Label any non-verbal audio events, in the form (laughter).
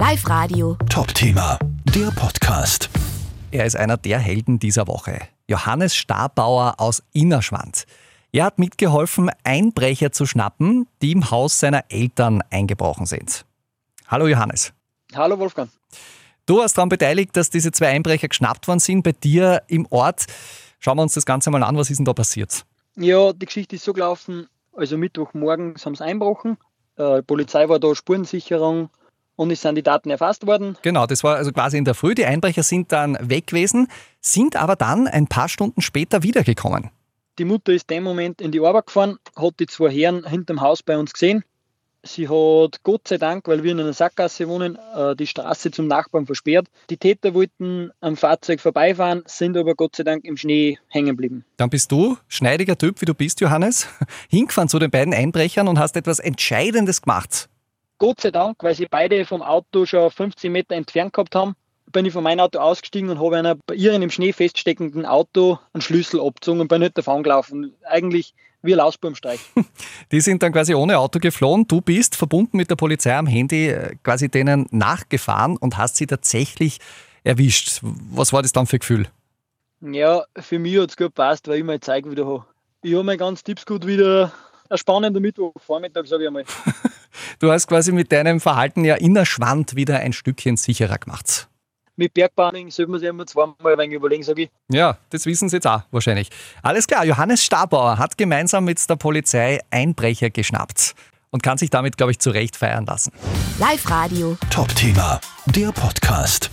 Live Radio. Top-Thema, der Podcast. Er ist einer der Helden dieser Woche. Johannes Starbauer aus Innerschwand. Er hat mitgeholfen, Einbrecher zu schnappen, die im Haus seiner Eltern eingebrochen sind. Hallo Johannes. Hallo Wolfgang. Du warst daran beteiligt, dass diese zwei Einbrecher geschnappt worden sind bei dir im Ort. Schauen wir uns das Ganze mal an. Was ist denn da passiert? Ja, die Geschichte ist so gelaufen, also Mittwochmorgens haben sie einbrochen. Äh, die Polizei war da, Spurensicherung und es sind die Daten erfasst worden. Genau, das war also quasi in der Früh. Die Einbrecher sind dann weg gewesen, sind aber dann ein paar Stunden später wiedergekommen. Die Mutter ist dem Moment in die Arbeit gefahren, hat die zwei Herren hinterm Haus bei uns gesehen. Sie hat Gott sei Dank, weil wir in einer Sackgasse wohnen, äh, die Straße zum Nachbarn versperrt. Die Täter wollten am Fahrzeug vorbeifahren, sind aber Gott sei Dank im Schnee hängen geblieben. Dann bist du, schneidiger Typ wie du bist, Johannes, (laughs) hingefahren zu den beiden Einbrechern und hast etwas Entscheidendes gemacht. Gott sei Dank, weil sie beide vom Auto schon 15 Meter entfernt gehabt haben, bin ich von meinem Auto ausgestiegen und habe einer bei ihrem im Schnee feststeckenden Auto einen Schlüssel abgezogen und bin nicht davon gelaufen. Eigentlich wie ein Lausbumstreich. (laughs) Die sind dann quasi ohne Auto geflohen. Du bist verbunden mit der Polizei am Handy äh, quasi denen nachgefahren und hast sie tatsächlich erwischt. Was war das dann für ein Gefühl? Ja, für mich hat es gut gepasst, weil ich meine Zeit wieder habe. Ich habe mein ganz Tipps gut wieder ein spannender Mittwochvormittag, sage ich einmal. (laughs) Du hast quasi mit deinem Verhalten ja innerschwand wieder ein Stückchen sicherer gemacht. Mit Bergbahning sollte man sich immer zweimal ein wenig überlegen, sage ich. Ja, das wissen Sie jetzt auch wahrscheinlich. Alles klar, Johannes Stabauer hat gemeinsam mit der Polizei Einbrecher geschnappt und kann sich damit, glaube ich, zu Recht feiern lassen. Live Radio. Top-Thema, der Podcast.